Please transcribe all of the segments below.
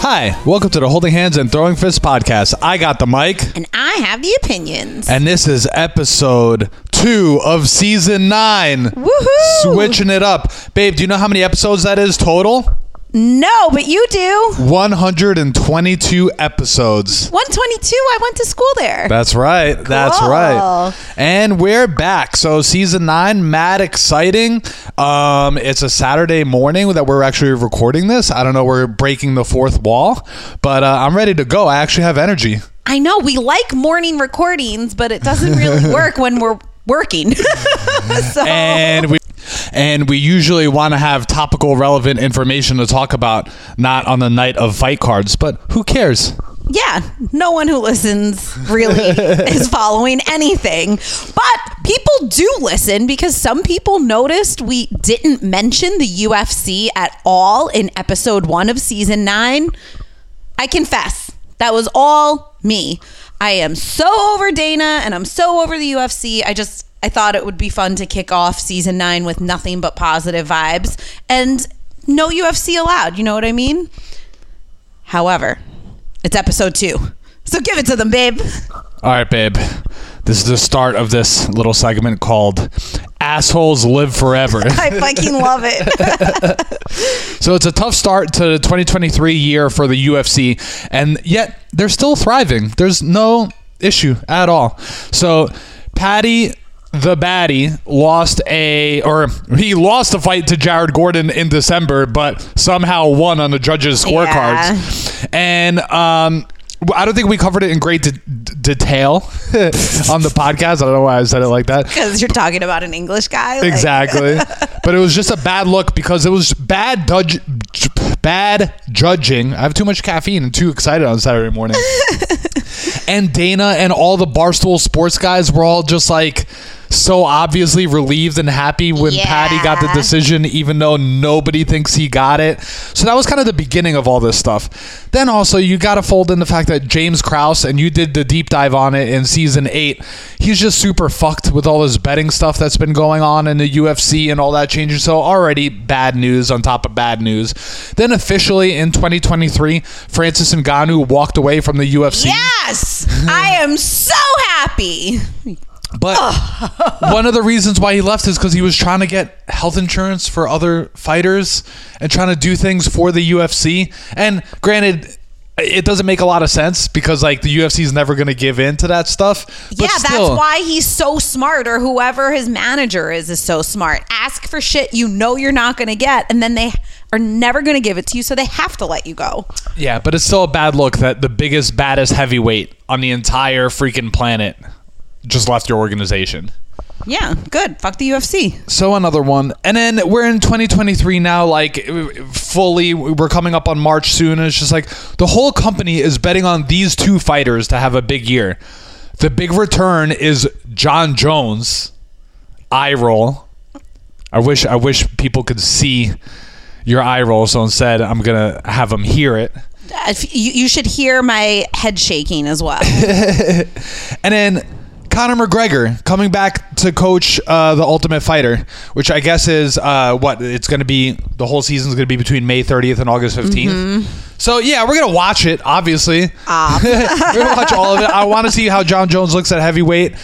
Hi, welcome to the Holding Hands and Throwing Fists podcast. I got the mic, And I have the opinions. and this is episode two of season nine. Woohoo! Switching it up. Babe, do you know how many episodes that is total? No, but you do. 122 episodes. 122. I went to school there. That's right. That's right. And we're back. So season nine, mad exciting. Um, it's a Saturday morning that we're actually recording this. I don't know. We're breaking the fourth wall, but uh, I'm ready to go. I actually have energy. I know we like morning recordings, but it doesn't really work when we're working. so and we and we usually want to have topical relevant information to talk about not on the night of fight cards but who cares yeah, no one who listens really is following anything. But people do listen because some people noticed we didn't mention the UFC at all in episode one of season nine. I confess, that was all me. I am so over Dana and I'm so over the UFC. I just I thought it would be fun to kick off season nine with nothing but positive vibes and no UFC allowed. You know what I mean? However, it's episode two. So give it to them, babe. all right babe this is the start of this little segment called assholes live forever I fucking love it. so it's a tough start to the 2023 year for the ufc and yet they're still thriving. There's no issue at all. So paddy the baddie lost a or he lost a fight to Jared Gordon in December, but somehow won on the judges' scorecards. And um, I don't think we covered it in great de- de- detail on the podcast. I don't know why I said it like that. Because you're talking about an English guy. like- Exactly. but it was just a bad look because it was bad judge, bad judging. I have too much caffeine and too excited on Saturday morning. and Dana and all the Barstool sports guys were all just like so obviously relieved and happy when Paddy got the decision, even though nobody thinks he got it. So that was kind of the beginning of all this stuff. Then also, you got to fold in the fact that James Krause, and you did the deep dive on it in season eight, he's just super fucked with all this betting stuff that's been going on in the UFC and all that changing. So already bad news on top of bad news. Then officially in 2023, Francis Ngannou walked away from the UFC. Yes, I am so happy. But one of the reasons why he left is because he was trying to get health insurance for other fighters and trying to do things for the UFC. And granted, it doesn't make a lot of sense because like the UFC is never going to give in to that stuff. But yeah, still, that's why he's so smart, or whoever his manager is is so smart. Ask for shit you know you're not going to get, and then they are never going to give it to you, so they have to let you go. Yeah, but it's still a bad look that the biggest, baddest heavyweight on the entire freaking planet just left your organization. Yeah, good. Fuck the UFC. So another one, and then we're in 2023 now. Like fully, we're coming up on March soon, and it's just like the whole company is betting on these two fighters to have a big year. The big return is Jon Jones. Eye roll. I wish I wish people could see your eye roll. So instead, I'm gonna have them hear it. Uh, you, you should hear my head shaking as well. And then Conor McGregor coming back to coach uh, the Ultimate Fighter, which I guess is uh, what it's going to be. The whole season is going to be between May 30th and August 15th. So yeah, we're gonna watch it. Obviously, we're gonna watch all of it. I want to see how Jon Jones looks at heavyweight.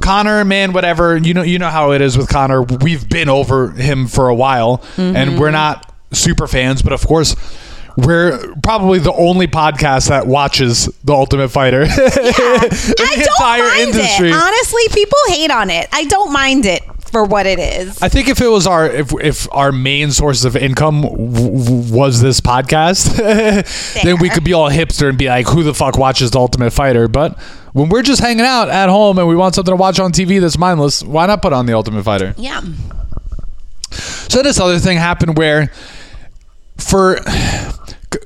Conor, man, whatever. You know, you know how it is with Conor. We've been over him for a while, and we're not super fans, but of course. We're probably the only podcast that watches The Ultimate Fighter. in the I don't entire mind industry. it. Honestly, people hate on it. I don't mind it for what it is. I think if it was our if if our main source of income w- w- was this podcast, then we could be all hipster and be like, "Who the fuck watches The Ultimate Fighter?" But when we're just hanging out at home and we want something to watch on TV that's mindless, why not put on The Ultimate Fighter? Yeah. So this other thing happened where for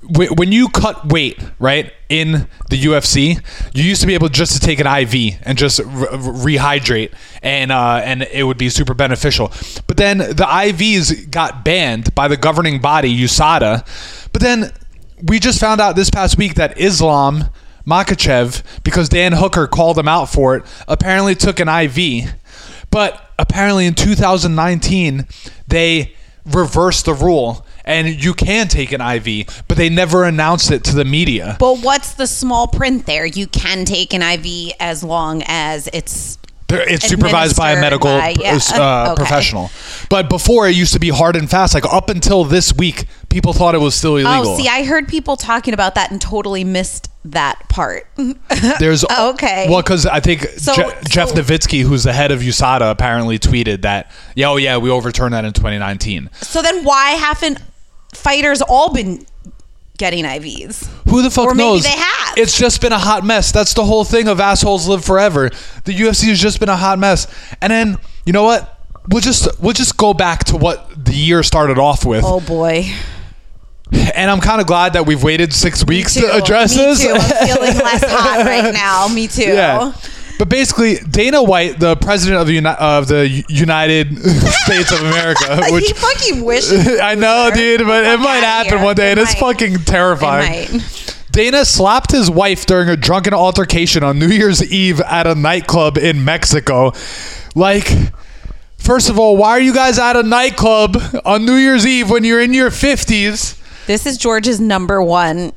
when you cut weight, right, in the UFC, you used to be able just to take an IV and just re- rehydrate, and uh, and it would be super beneficial. But then the IVs got banned by the governing body USADA. But then we just found out this past week that Islam Makhachev, because Dan Hooker called him out for it, apparently took an IV. But apparently in 2019, they reversed the rule and you can take an IV, but they never announced it to the media. But what's the small print there? You can take an IV as long as it's It's supervised by a medical by- yeah. uh, Okay. professional. But before it used to be hard and fast. Like up until this week, people thought it was still illegal. Oh, see, I heard people talking about that and totally missed that part. There's Okay. Well, because I think So- Je- Jeff so- Novitzky, who's the head of USADA, apparently tweeted that, yeah, oh yeah, we overturned that in 2019. so then why haven't fighters all been getting IVs? Who the fuck Or maybe knows? they have. It's just been a hot mess. That's the whole thing of assholes live forever. The UFC has just been a hot mess. And then you know what? We'll just we'll just go back to what the year started off with. Oh boy. And I'm kind of glad that we've waited six weeks to address Me this. too. I'm feeling less hot right now. Me too. Yeah. But basically, Dana White, the president of the Uni- of the United States of America, he fucking wishes. I know, dude, but it might happen here. one day, and It it's might. fucking terrifying. Dana slapped his wife during a drunken altercation on New Year's Eve at a nightclub in Mexico. Like, first of all, why are you guys at a nightclub on New Year's Eve when you're in your 50s This is George's number one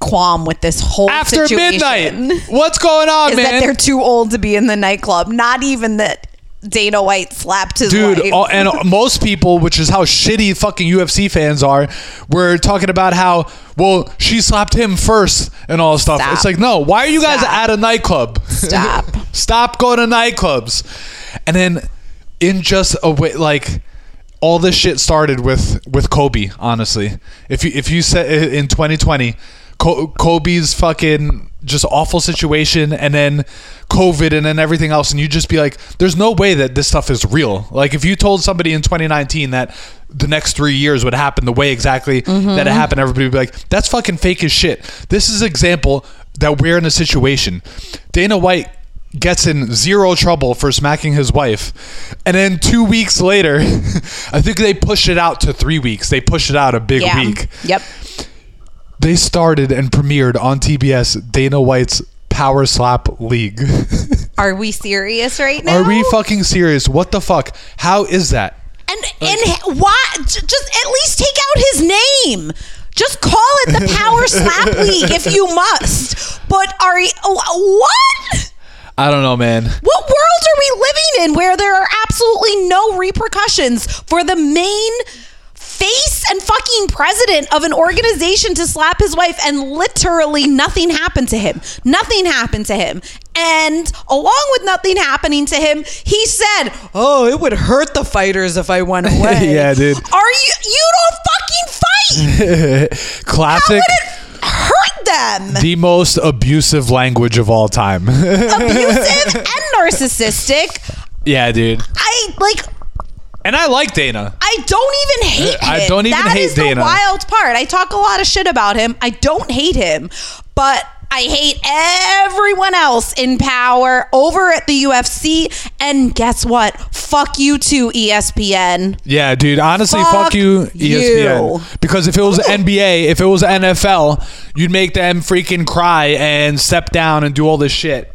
qualm with this whole after situation. midnight? What's going on, Is man? that they're too old to be in the nightclub? Not even that Dana White slapped his Dude, all, uh, and uh, most people, which is how shitty fucking UFC fans are, were talking about how, well, she slapped him first and all this stuff. Stop. It's like, no, why are you guys Stop. at a nightclub? Stop. Stop going to nightclubs. And then, in just a way, like, all this shit started with with Kobe. Honestly, if you if you said uh, in 2020, Co- Kobe's fucking just awful situation, and then COVID, and then everything else, and you just be like, "There's no way that this stuff is real." Like if you told somebody in 2019 that the next three years would happen the way exactly mm-hmm. that it happened, everybody would be like, "That's fucking fake as shit." This is example that we're in a situation. Dana White gets in zero trouble for smacking his wife. And then two weeks later, I think they pushed it out to three weeks. They pushed it out a big yeah. week. Yep. They started and premiered on TBS Dana White's Power Slap League. Are we serious right now? Are we fucking serious? What the fuck? How is that? And and why? j- Just at least take out his name. Just call it the Power Slap League if you must. But are you what? I don't know, man. What world are we living in where there are absolutely no repercussions for the main face and fucking president of an organization to slap his wife and literally nothing happened to him? Nothing happened to him. And along with nothing happening to him, he said, "Oh, it would hurt the fighters if I went away." Yeah, dude. Are you you don't fucking fight? How Classic. would it hurt them? The most abusive language of all time. Abusive and narcissistic. yeah, dude. I like And I like Dana. I don't even hate him. I don't even That hate is the Dana. wild part. I talk a lot of shit about him. I don't hate him, but I hate everyone else in power over at the UFC. And guess what? Fuck you too, ESPN. Yeah, dude. Honestly, fuck, Fuck you, ESPN. you. Because if it was NBA, if it was NFL, you'd make them freaking cry and step down and do all this shit.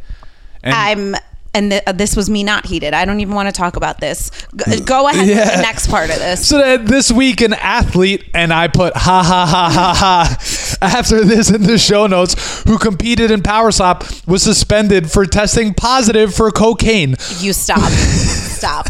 And I'm. And th- uh, this was me not heated. I don't even want to talk about this. G- mm. go ahead with Yeah. the next part of this. so then this week, an athlete, and I put ha ha ha ha ha after this in the show notes, who competed in Power Slap, was suspended for testing positive for cocaine. You stop. stop.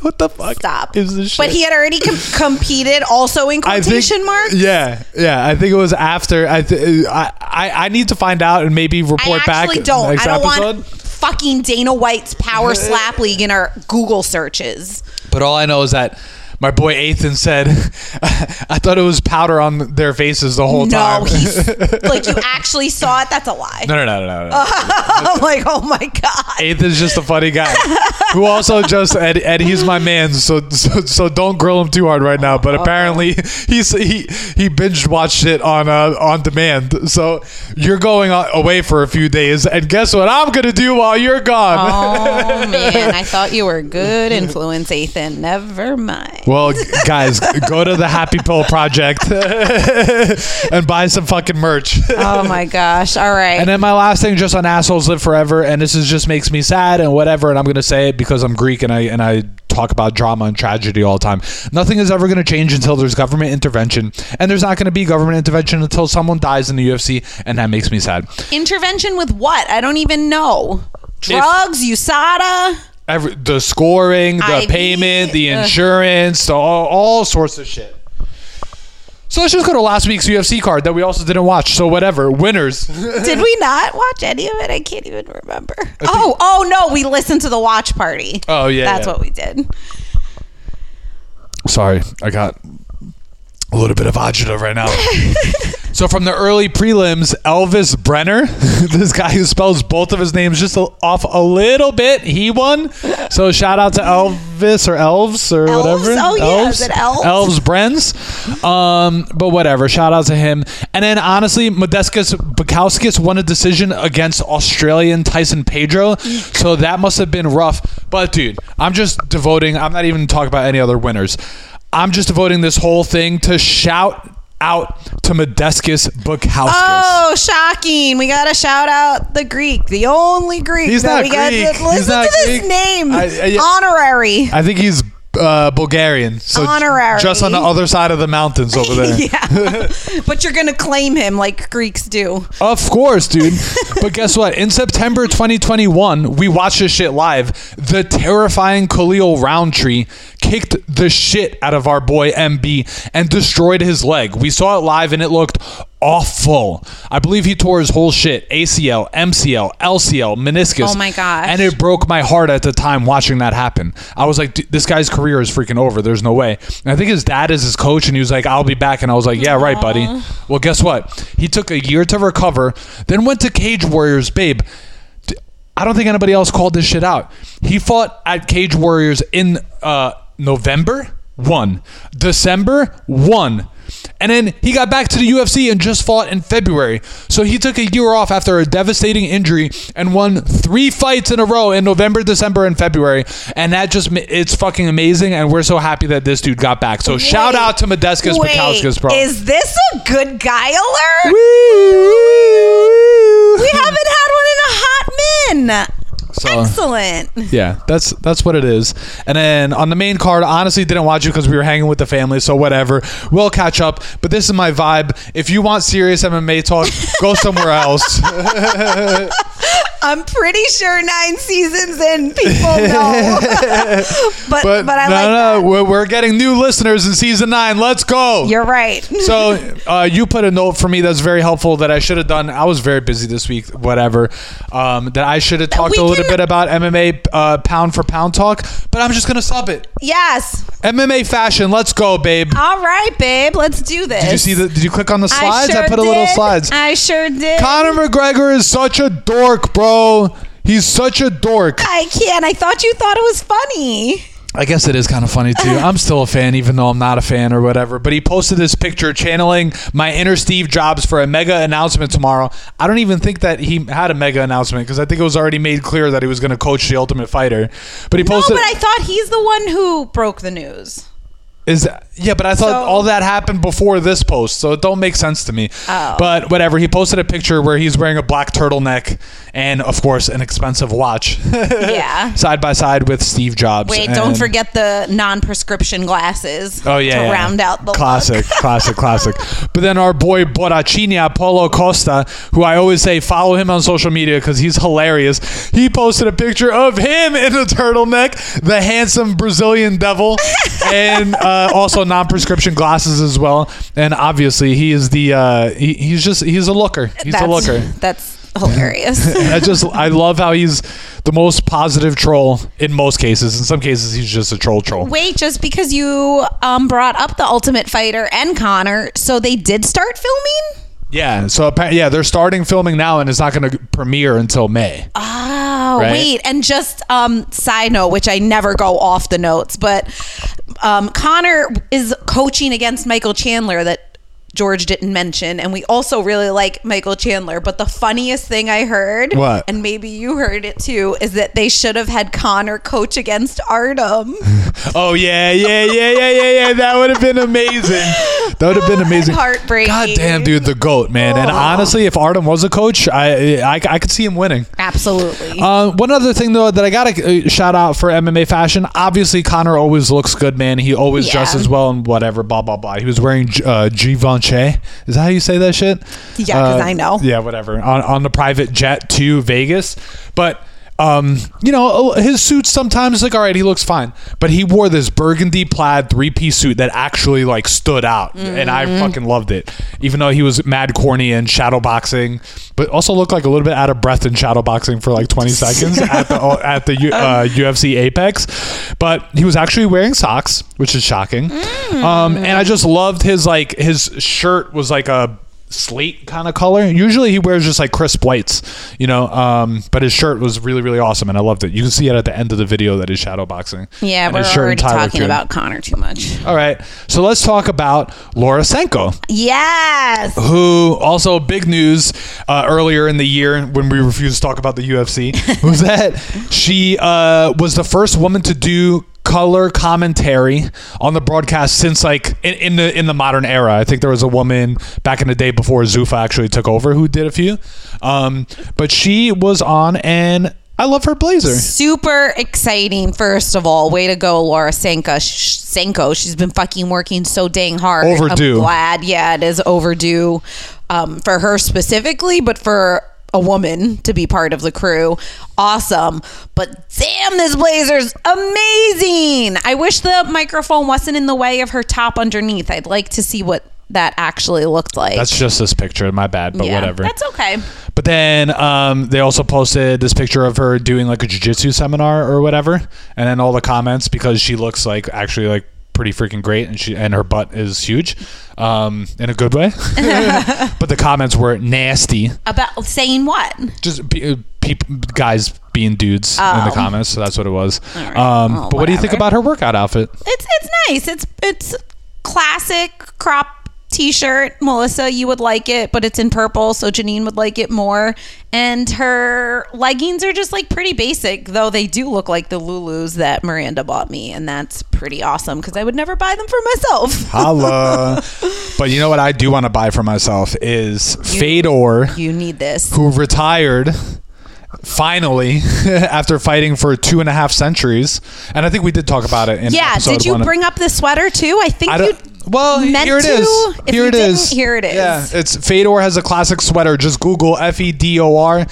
What the fuck Stop. is this shit? But he had already com- competed also in I think- quotation marks. Yeah, yeah. I think it was after. I, th- uh, I I I need to find out and maybe report I back. actually don't. Next I don't episode. want fucking Dana White's Power Slap League in our Google searches. But all I know is that my boy Ethan said, I thought it was powder on their faces the whole time. No, like you actually saw it. That's a lie. no, no, no, no, no. no. I'm like, oh my god. Ethan's just a funny guy who also just Ed, Ed he's my man, so, so so don't grill him too hard right now. But apparently he's he he binge watched it on uh, on demand. So you're going away for a few days, and guess what I'm gonna do while you're gone? Oh man, I thought you were good influence, Ethan. Never mind. Well, guys, go to the Happy Pill Project and buy some fucking merch. Oh my gosh! All right. And then my last thing, just on assholes live forever, and this is just makes me sad and whatever. And I'm gonna say it because I'm Greek and I and I talk about drama and tragedy all the time. Nothing is ever gonna change until there's government intervention, and there's not gonna be government intervention until someone dies in the UFC, and that makes me sad. Intervention with what? I don't even know. Drugs, USADA. Every, the scoring, the payment, the uh. insurance, the, all, all sorts of shit. So let's just go to last week's UFC card that we also didn't watch. So whatever, winners. Did we not watch any of it? I can't even remember. Oh, oh no, we listened to the watch party. Oh, yeah, That's yeah. what we did. Sorry, I got a little bit of agita right now. so from the early prelims, Elvis Brenner, this guy who spells both of his names just off a little bit, he won. So shout out to Elvis or Elves or Elves? whatever. Oh, yeah, is it Elves? Elves Brens. Um, but whatever. Shout out to him. And then honestly, Modestas Bukauskas won a decision against Australian Tyson Pedro. So that must have been rough. But dude, I'm just devoting. I'm not even talking about any other winners. I'm just devoting this whole thing to shout out to Modestas Bukauskas. Oh, shocking! We gotta shout out the Greek, the only Greek. He's that not we got Greek. To, He's listen not to this name, I- I- honorary. I think he's uh, Bulgarian. So Honorary. Just on the other side of the mountains over there. yeah, but you're gonna claim him like Greeks do. Of course, dude. but guess what? In September 2021, we watched this shit live. The terrifying Khalil Rountree kicked the shit out of our boy MB and destroyed his leg. We saw it live and it looked awful. I believe he tore his whole shit ACL, MCL, LCL, meniscus. Oh my gosh. And it broke my heart at the time watching that happen. I was like, "Dude, this guy's career is freaking over. There's no way. And I think his dad is his coach, and he was like, I'll be back. And I was like, yeah, right, buddy. Well, guess what? He took a year to recover, then went to Cage Warriors, babe. I don't think anybody else called this shit out. He fought at Cage Warriors in uh, November, one. December, won. And then he got back to the UFC and just fought in February. So he took a year off after a devastating injury and won three fights in a row in November, December, and February. And that just, it's fucking amazing. And we're so happy that this dude got back. So shout out to Modestas Wait, bro. is this a good guy alert? We haven't had one in a hot min. So- Excellent. Yeah, that's that's what it is. And then on the main card, honestly didn't watch it because we were hanging with the family, so whatever. We'll catch up. But this is my vibe. If you want serious MMA talk, go somewhere else. I'm pretty sure nine seasons in, people know. but, But, but I no, like no, we're, we're getting new listeners in season nine. Let's go. You're right. so uh, you put a note for me that's very helpful that I should have done. I was very busy this week, whatever. Um, that I should have talked We a little can- bit about MMA uh, pound for pound talk, but I'm just gonna sub it. yes. MMA fashion. Let's go, babe. All right, babe. Let's do this. Did you see the? Did you click on the slides? I, sure put a little did. slides. I sure did. Conor McGregor is such a dork, bro. He's such a dork. I can't. I thought you thought it was funny. I guess it is kind of funny too. I'm still a fan, even though I'm not a fan or whatever. But he posted this picture channeling my inner Steve Jobs for a mega announcement tomorrow. I don't even think that he had a mega announcement because I think it was already made clear that he was going to coach the Ultimate Fighter. But he No, posted. but I thought he's the one who broke the news. Is yeah, but I thought So- all that happened before this post, so it don't make sense to me. Oh. But whatever. He posted a picture where he's wearing a black turtleneck and, of course, an expensive watch. Yeah. side by side with Steve Jobs. Wait, don't forget the non-prescription glasses. Oh yeah, to yeah. round out the classic, classic, classic. But then our boy Borrachinha Paulo Costa, who I always say follow him on social media because he's hilarious. He posted a picture of him in a turtleneck, the handsome Brazilian devil, and uh, also non-prescription glasses as well. And obviously, he is the uh, he, he's just he's a looker. He's that's, a looker. That's hilarious. I just I love how he's the most positive troll in most cases. In some cases, he's just a troll troll. Wait, just because you um, brought up the Ultimate Fighter and Conor, so they did start filming? Yeah. So yeah, they're starting filming now, and it's not going to premiere until May. Oh, Right. wait. And just um side note, which I never go off the notes, but um Conor is coaching against Michael Chandler that George didn't mention, and we also really like Michael Chandler. But the funniest thing I heard, What? and maybe you heard it too, is that they should have had Conor coach against Artem. Oh yeah, yeah, yeah, yeah, yeah, yeah. That would have been amazing. That would have been amazing. Heartbreaking. God damn, dude, the goat, man. And Oh. honestly, if Artem was a coach, I I, I could see him winning. Absolutely. Uh, one other thing though that I gotta uh, shout out for MMA fashion. Obviously, Conor always looks good, man. He always Yeah. dresses well and whatever. Blah blah blah. He was wearing uh, Givenchy. Is that how you say that shit? Yeah, 'cause Uh, I know. Yeah, whatever. On on the private jet to Vegas, but. Um, you know, his suits sometimes like all right, he looks fine, but he wore this burgundy plaid three piece suit that actually like stood out, and I Mm-hmm. fucking loved it. Even though he was mad corny and shadow boxing, but also looked like a little bit out of breath in shadow boxing for like twenty seconds at the at the U- uh, UFC Apex. But he was actually wearing socks, which is shocking. Um, and I just loved his like his shirt was like a slate kind of color. Usually he wears just like crisp whites, you know. Um, but his shirt was really really awesome, and I loved it. You can see it at the end of the video that is shadow boxing. yeah, And we're shirt already talking about Conor too much. All right, so let's talk about Laura Sanko Yes. who also big news uh, earlier in the year when we refused to talk about the UFC was that she uh, was the first woman to do color commentary on the broadcast since like in, in the in the modern era. I think there was a woman back in the day before Zuffa actually took over who did a few, um, but she was on and. I love her blazer. Super exciting, first of all. Way to go, Laura Sanko. Sanko. She's been fucking working so dang hard. Overdue. I'm glad. Yeah, it is overdue um, for her specifically, but for a woman to be part of the crew. Awesome. But damn, this blazer's amazing. I wish the microphone wasn't in the way of her top underneath. I'd like to see what that actually looked like. That's just this picture. My bad, but yeah, whatever. That's okay. But then um, they also posted this picture of her doing like a jujitsu seminar or whatever, and then all the comments because she looks like actually like pretty freaking great, and she and her butt is huge, um, in a good way. but the comments were nasty, About saying what? just pe- peop guys being dudes in the Oh. comments. So that's what it was. right. Um, Well, but what do you think whatever. about her workout outfit? It's it's nice. It's it's classic crop t-shirt. Melissa, you would like it, but it's in purple, so Janine would like it more. And her leggings are just like pretty basic, though they do look like the Lulus that Miranda bought me, and that's pretty awesome because I would never buy them for myself. Holla! but you know what I do want to buy for myself is Fedor. you need this. who retired finally after fighting for two and a half centuries. And I think we did talk about it. In Yeah, did you one. bring up the sweater too? I think I you well, meant here it to. is. Here it is. here it is. Yeah, it's Fedor has a classic sweater. Just Google F E D O R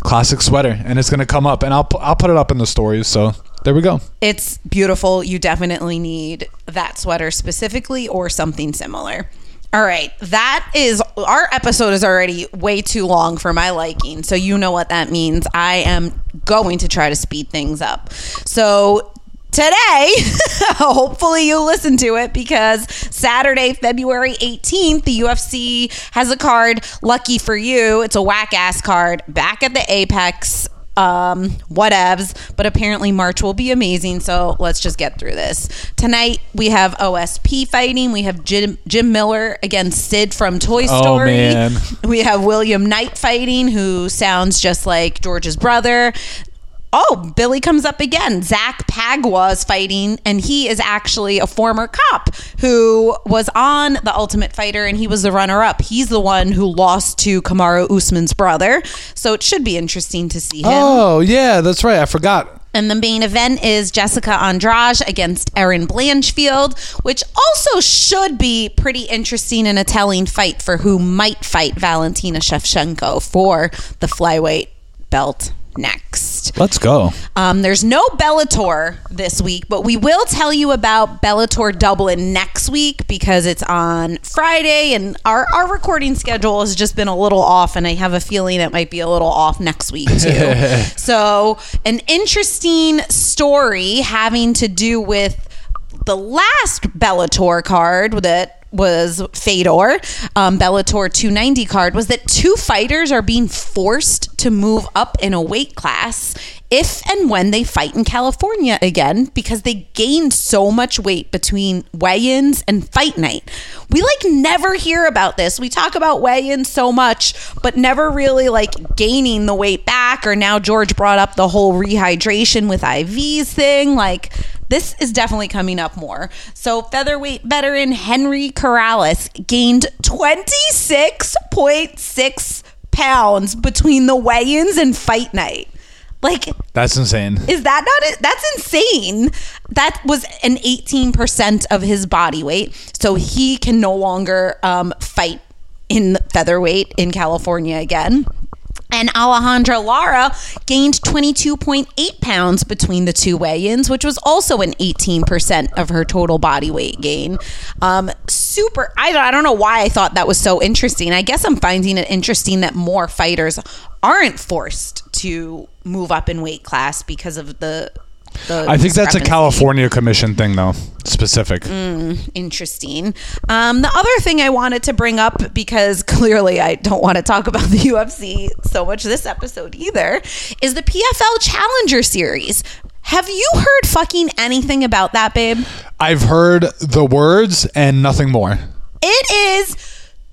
classic sweater, and it's gonna come up. And I'll I'll put it up in the stories. So there we go. It's beautiful. You definitely need that sweater specifically or something similar. All right, that is our episode is already way too long for my liking. So you know what that means. I am going to try to speed things up. So today, hopefully you listen to it because Saturday, February 18th, the UFC has a card lucky for you. It's a whack ass card back at the Apex um whatevs but apparently march will be amazing so let's just get through this tonight we have osp fighting we have jim, jim miller against sid from toy Oh, story man. we have william knight fighting who sounds just like george's brother Oh, Billy comes up again. Zac Pauga is fighting, and he is actually a former cop who was on The Ultimate Fighter, and he was the runner up. He's the one who lost to Kamaru Usman's brother. So it should be interesting to see him. Oh yeah, that's right. I forgot. And the main event is Jessica Andrade against Erin Blanchfield, which also should be pretty interesting and a telling fight for who might fight Valentina Shevchenko for the flyweight belt next. Let's go. Um, there's no Bellator this week, but we will tell you about Bellator Dublin next week because it's on Friday, and our, our recording schedule has just been a little off, and I have a feeling it might be a little off next week too. so, an interesting story having to do with the last Bellator card that was Fedor, um, Bellator 290 card, was that two fighters are being forced to move up in a weight class if and when they fight in California again because they gained so much weight between weigh-ins and fight night. We like never hear about this. We talk about weigh-ins so much, but never really like gaining the weight back or now George brought up the whole rehydration with IVs thing like this is definitely coming up more. So, featherweight veteran Henry Corrales gained 26.6 pounds between the weigh ins and fight night. Like, That's insane. is that not it? That's insane. That was an 18% of his body weight. So, he can no longer um, fight in featherweight in California again. And Alejandra Lara gained 22.8 pounds between the two weigh ins, which was also an 18% of her total body weight gain. Um, super. I I don't know why I thought that was so interesting. I guess I'm finding it interesting that more fighters aren't forced to move up in weight class because of the. I think that's a. California Commission thing, though. Specific. interesting. Um, the other thing I wanted to bring up because clearly I don't want to talk about the UFC so much this episode either is the PFL Challenger Series. Have you heard fucking anything about that, babe? I've heard the words and nothing more. It is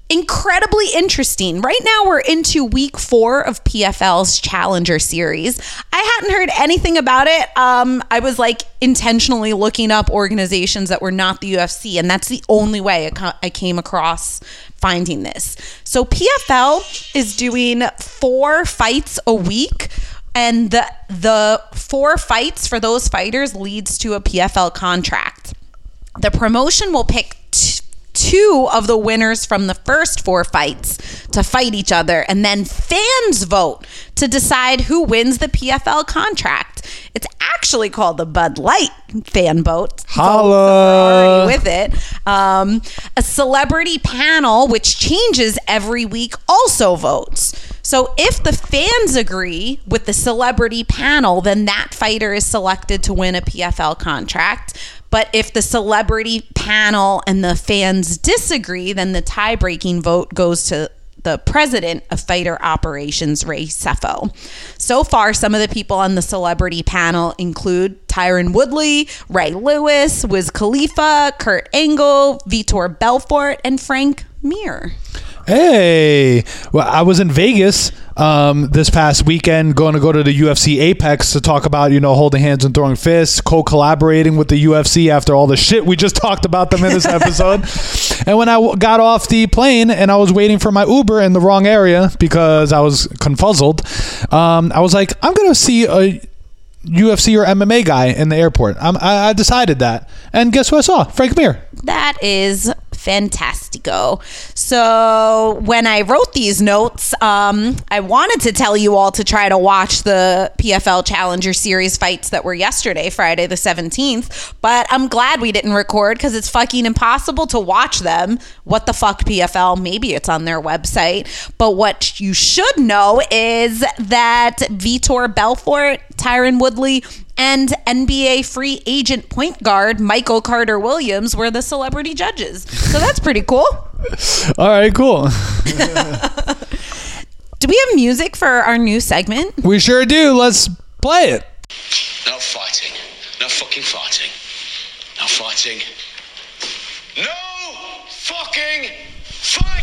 incredibly interesting. Right now, we're into week four of PFL's Challenger Series. I hadn't heard anything about it. Um, I was like intentionally looking up organizations that were not the UFC, and that's the only way I I came across finding this. So, PFL is doing four fights a week. And the the four fights for those fighters leads to a PFL contract. The promotion will pick t- two of the winners from the first four fights to fight each other, and then fans vote to decide who wins the PFL contract. It's actually called the Bud Light fan vote. Holla. with it. Um, a celebrity panel, which changes every week, also votes. So if the fans agree with the celebrity panel, then that fighter is selected to win a PFL contract. But if the celebrity panel and the fans disagree, then the tie breaking vote goes to the president of fighter operations, Ray Sefo. So far, some of the people on the celebrity panel include Tyron Woodley, Ray Lewis, Wiz Khalifa, Kurt Angle, Vitor Belfort, and Frank Mir. Hey, well, I was in Vegas um, this past weekend, going to go to the UFC Apex to talk about you know holding hands and throwing fists, co-collaborating with the UFC after all the shit we just talked about them in this episode. and when I w- got off the plane and I was waiting for my Uber in the wrong area because I was confuzzled, um, I was like, I'm gonna see a UFC or MMA guy in the airport. I'm, I, I decided that, and guess who I saw? Frank Mir. That is fantastico. So when I wrote these notes, um, I wanted to tell you all to try to watch the PFL Challenger Series fights that were yesterday, Friday the 17th. But I'm glad we didn't record because it's fucking impossible to watch them. What the fuck, PFL? Maybe it's on their website. But what you should know is that Vitor Belfort, Tyron Woodley, and NBA free agent point guard Michael Carter Williams were the celebrity judges. So that's pretty cool. All right, cool. Do we have music for our new segment? We sure do. Let's play it. No fighting. No fucking fighting. No fighting. No fucking fighting!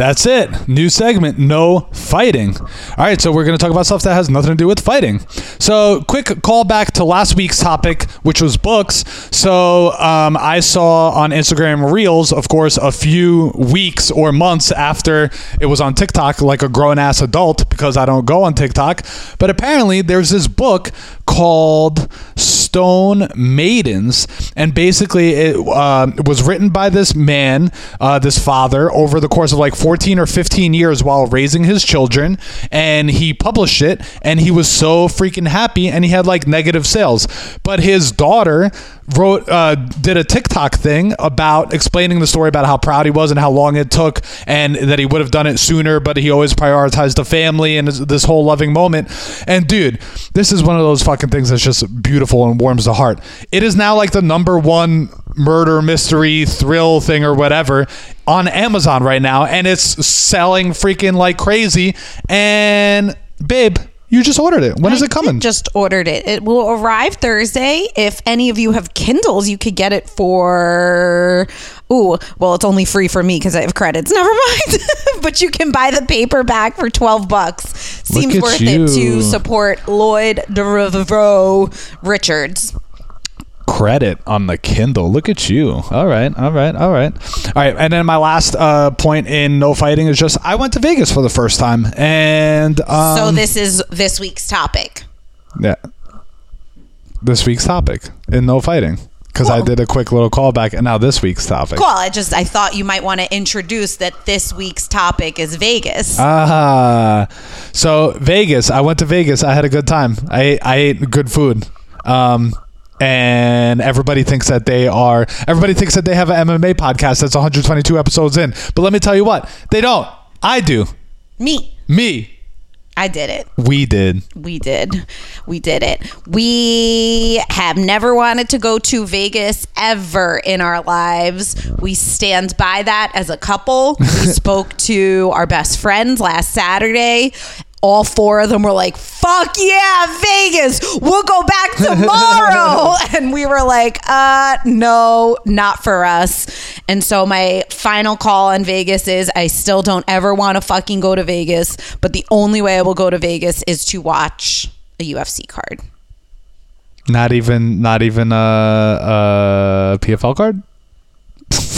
That's it. New segment, no fighting. All right, so we're going to talk about stuff that has nothing to do with fighting. So, quick callback to last week's topic, which was books. So, um, I saw on Instagram Reels, of course, a few weeks or months after it was on TikTok, like a grown ass adult, because I don't go on TikTok. But apparently, there's this book called Stone Maidens, and basically it uh, was written by this man, uh, this father, over the course of like 14 or 15 years while raising his children, and he published it, and he was so freaking happy, and he had like negative sales, but his daughter wrote uh, did a TikTok thing about explaining the story about how proud he was and how long it took and that he would have done it sooner but he always prioritized the family and this- whole loving moment. And dude this is one of those fucking things that's just beautiful and warms the heart. It is now like the number one murder mystery thrill thing or whatever on Amazon right now, and it's selling freaking like crazy. And babe, you just ordered it. When is I it coming? Just ordered it. It will arrive Thursday. If any of you have Kindles, you could get it for. Ooh, well, it's only free for me because I have credits. Never mind. but you can buy the paperback for twelve bucks. Seems worth you. it to support Lloyd Devereux Richards. Credit on the Kindle. Look at you. All right, all right, all right, all right. And then my last uh, point in no fighting is just I went to Vegas for the first time, and um, so this is this week's topic. yeah, this week's topic in no fighting because I did a quick little callback, and now this week's topic. Cool. I just I thought you might want to introduce that this week's topic is Vegas. Ah, so Vegas. I went to Vegas. I had a good time. I I ate good food. Um, and everybody thinks that they are. Everybody thinks that they have an MMA podcast that's 122 episodes in. But let me tell you what, they don't. I do. Me. Me. I did it. We did. We did. We did it. We have never wanted to go to Vegas ever in our lives. We stand by that as a couple. We spoke to our best friends last Saturday. All four of them were like, fuck yeah, Vegas. We'll go back tomorrow. and we were like, uh, no, not for us. And so my final call on Vegas is I still don't ever want to fucking go to Vegas, but the only way I will go to Vegas is to watch a UFC card. Not even. Not even a, a PFL card.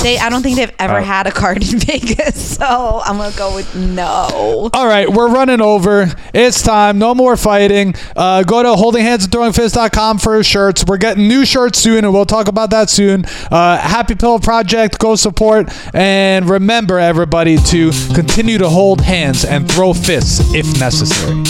They, I don't think they've ever Oh. had a card in Vegas, so I'm gonna go with no. All right, we're running over. It's time. No more fighting. Uh, go to holdinghandsandthrowingfists.com for shirts. We're getting new shirts soon, and we'll talk about that soon. Uh, Happy Pillow Project, go support. And remember, everybody, to continue to hold hands and throw fists if necessary.